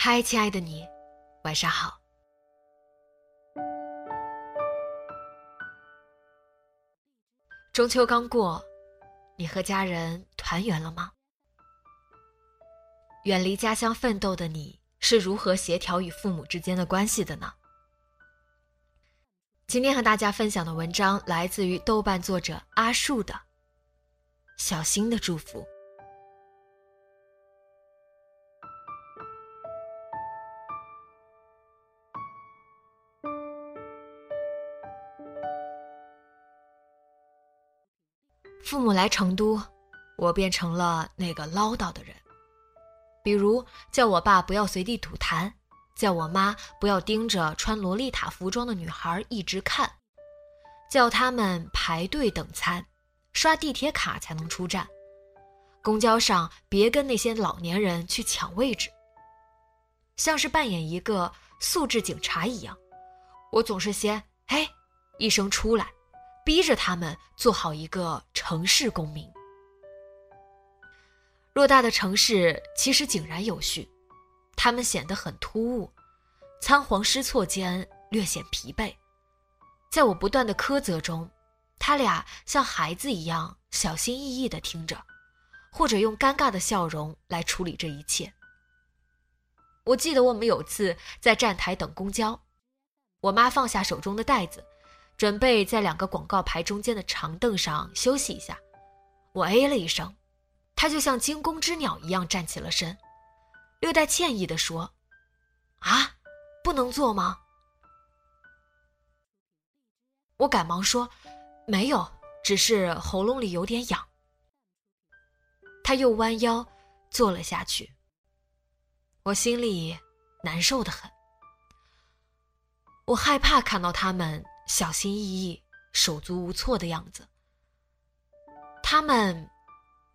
嗨，亲爱的你，晚上好。中秋刚过，你和家人团圆了吗？远离家乡奋斗的你是如何协调与父母之间的关系的呢？今天和大家分享的文章来自于豆瓣作者阿树的《小心的祝福》。父母来成都，我变成了那个唠叨的人。比如叫我爸不要随地吐痰，叫我妈不要盯着穿洛丽塔服装的女孩一直看，叫他们排队等餐，刷地铁卡才能出站，公交上别跟那些老年人去抢位置。像是扮演一个素质警察一样，我总是先“嘿”一声出来。逼着他们做好一个城市公民。偌大的城市其实井然有序，他们显得很突兀，仓皇失措间略显疲惫。在我不断的苛责中，他俩像孩子一样小心翼翼地听着，或者用尴尬的笑容来处理这一切。我记得我们有次在站台等公交，我妈放下手中的袋子。准备在两个广告牌中间的长凳上休息一下，我哎了一声，他就像惊弓之鸟一样站起了身，略带歉意地说：“啊，不能坐吗？”我赶忙说：“没有，只是喉咙里有点痒。”他又弯腰坐了下去，我心里难受的很，我害怕看到他们。小心翼翼、手足无措的样子，他们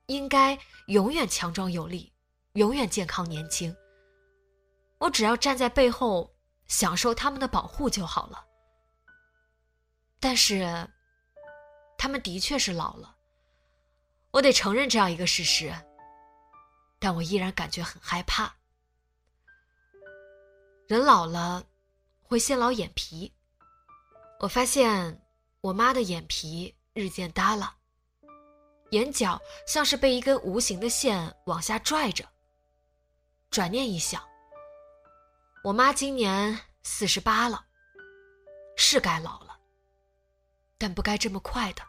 应该永远强壮有力，永远健康年轻。我只要站在背后享受他们的保护就好了。但是，他们的确是老了，我得承认这样一个事实。但我依然感觉很害怕。人老了，会先老眼皮。我发现我妈的眼皮日渐耷了，眼角像是被一根无形的线往下拽着。转念一想，我妈今年四十八了，是该老了，但不该这么快的。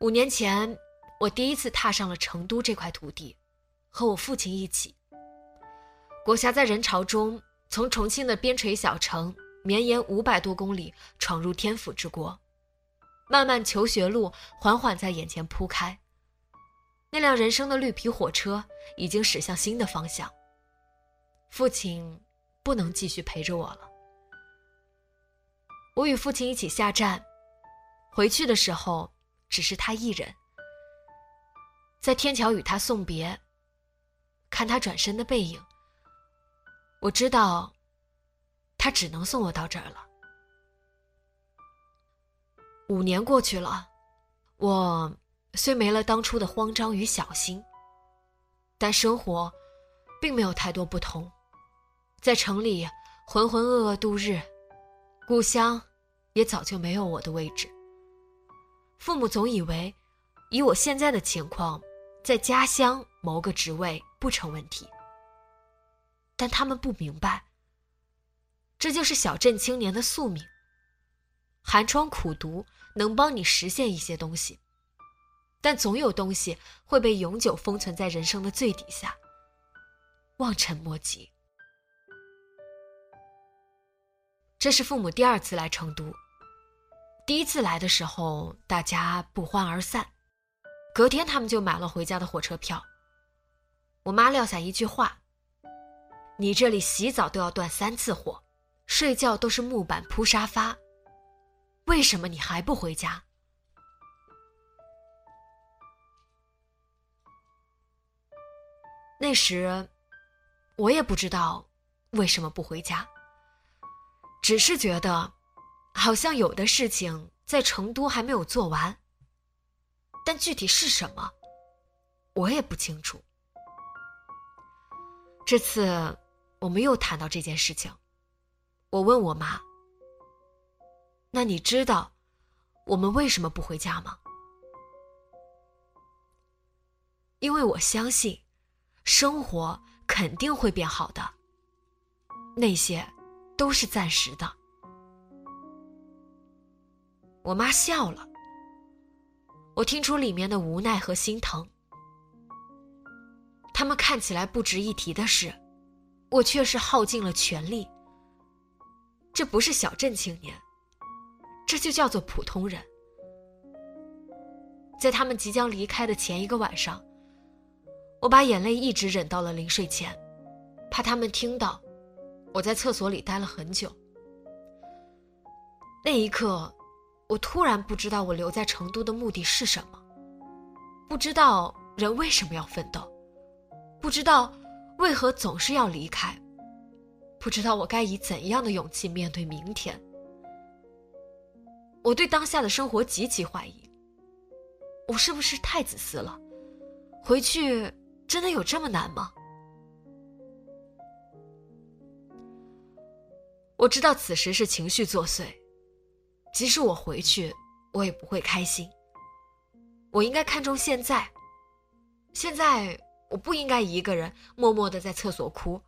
五年前，我第一次踏上了成都这块土地，和我父亲一起，裹挟在人潮中。从重庆的边陲小城绵延五百多公里，闯入天府之国，漫漫求学路缓缓在眼前铺开。那辆人生的绿皮火车已经驶向新的方向。父亲不能继续陪着我了。我与父亲一起下站，回去的时候只是他一人。在天桥与他送别，看他转身的背影。我知道，他只能送我到这儿了。五年过去了，我虽没了当初的慌张与小心，但生活并没有太多不同。在城里，浑浑噩噩度日，故乡也早就没有我的位置。父母总以为，以我现在的情况，在家乡谋个职位不成问题。但他们不明白，这就是小镇青年的宿命。寒窗苦读能帮你实现一些东西，但总有东西会被永久封存在人生的最底下，望尘莫及。这是父母第二次来成都。第一次来的时候，大家不欢而散。隔天，他们就买了回家的火车票。我妈撂下一句话：“你这里洗澡都要断三次火，睡觉都是木板铺沙发，为什么你还不回家？”那时，我也不知道为什么不回家。只是觉得，好像有的事情在成都还没有做完，但具体是什么，我也不清楚。这次我们又谈到这件事情，我问我妈：“那你知道我们为什么不回家吗？”因为我相信，生活肯定会变好的。那些。都是暂时的。我妈笑了，我听出里面的无奈和心疼。他们看起来不值一提的事，我却是耗尽了全力。这不是小镇青年，这就叫做普通人。在他们即将离开的前一个晚上，我把眼泪一直忍到了临睡前，怕他们听到。我在厕所里待了很久。那一刻，我突然不知道我留在成都的目的是什么，不知道人为什么要奋斗，不知道为何总是要离开，不知道我该以怎样的勇气面对明天。我对当下的生活极其怀疑，我是不是太自私了？回去真的有这么难吗？我知道此时是情绪作祟，即使我回去，我也不会开心。我应该看重现在，现在我不应该一个人默默的在厕所哭。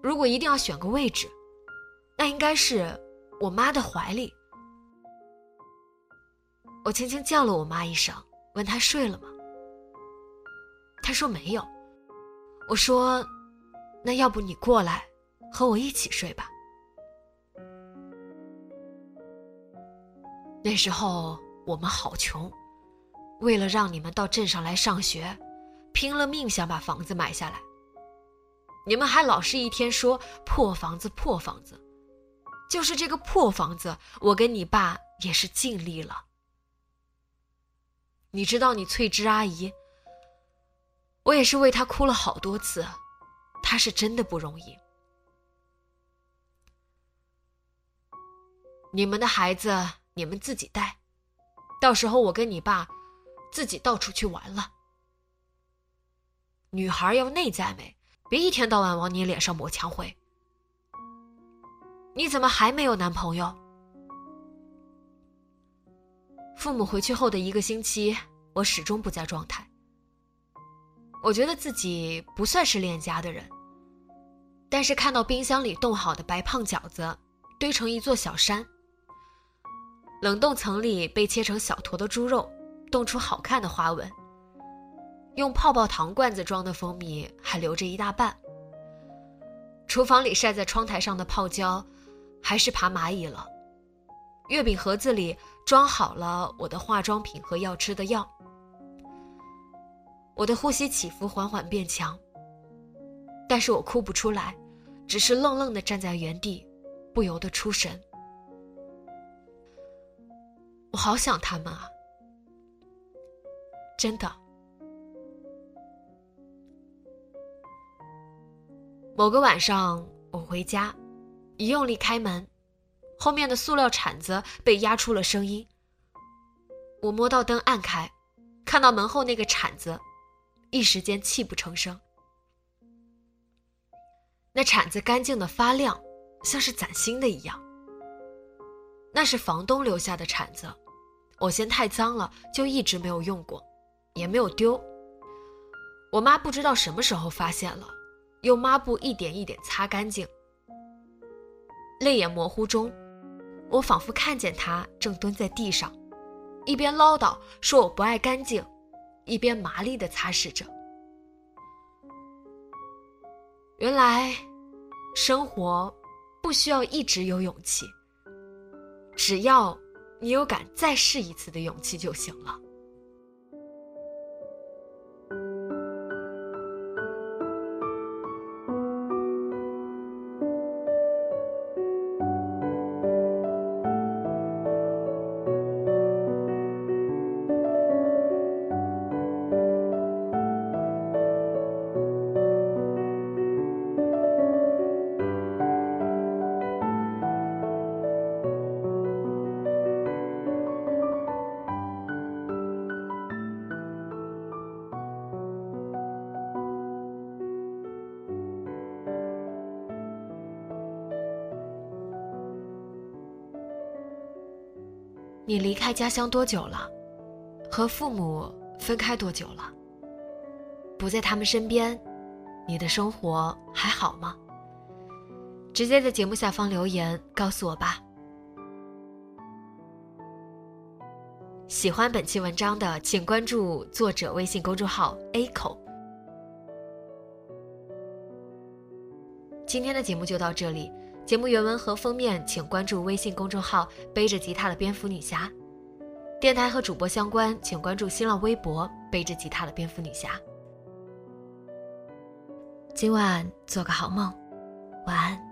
如果一定要选个位置，那应该是我妈的怀里。我轻轻叫了我妈一声，问她睡了吗？她说没有。我说，那要不你过来和我一起睡吧。那时候我们好穷，为了让你们到镇上来上学，拼了命想把房子买下来。你们还老是一天说破房子破房子，就是这个破房子，我跟你爸也是尽力了。你知道你翠芝阿姨，我也是为她哭了好多次，她是真的不容易。你们的孩子。你们自己带，到时候我跟你爸自己到处去玩了。女孩要内在美，别一天到晚往你脸上抹墙灰。你怎么还没有男朋友？父母回去后的一个星期，我始终不在状态。我觉得自己不算是恋家的人，但是看到冰箱里冻好的白胖饺子堆成一座小山。冷冻层里被切成小坨的猪肉，冻出好看的花纹。用泡泡糖罐子装的蜂蜜还留着一大半。厨房里晒在窗台上的泡椒，还是爬蚂蚁了。月饼盒子里装好了我的化妆品和要吃的药。我的呼吸起伏缓缓变强，但是我哭不出来，只是愣愣地站在原地，不由得出神。我好想他们啊！真的。某个晚上，我回家，一用力开门，后面的塑料铲子被压出了声音。我摸到灯暗开，看到门后那个铲子，一时间泣不成声。那铲子干净的发亮，像是崭新的一样。那是房东留下的铲子，我嫌太脏了，就一直没有用过，也没有丢。我妈不知道什么时候发现了，用抹布一点一点擦干净。泪眼模糊中，我仿佛看见他正蹲在地上，一边唠叨说我不爱干净，一边麻利的擦拭着。原来，生活不需要一直有勇气。只要你有敢再试一次的勇气就行了。你离开家乡多久了？和父母分开多久了？不在他们身边，你的生活还好吗？直接在节目下方留言告诉我吧。喜欢本期文章的，请关注作者微信公众号 A 口。今天的节目就到这里。节目原文和封面，请关注微信公众号“背着吉他的蝙蝠女侠”。电台和主播相关，请关注新浪微博“背着吉他的蝙蝠女侠”。今晚做个好梦，晚安。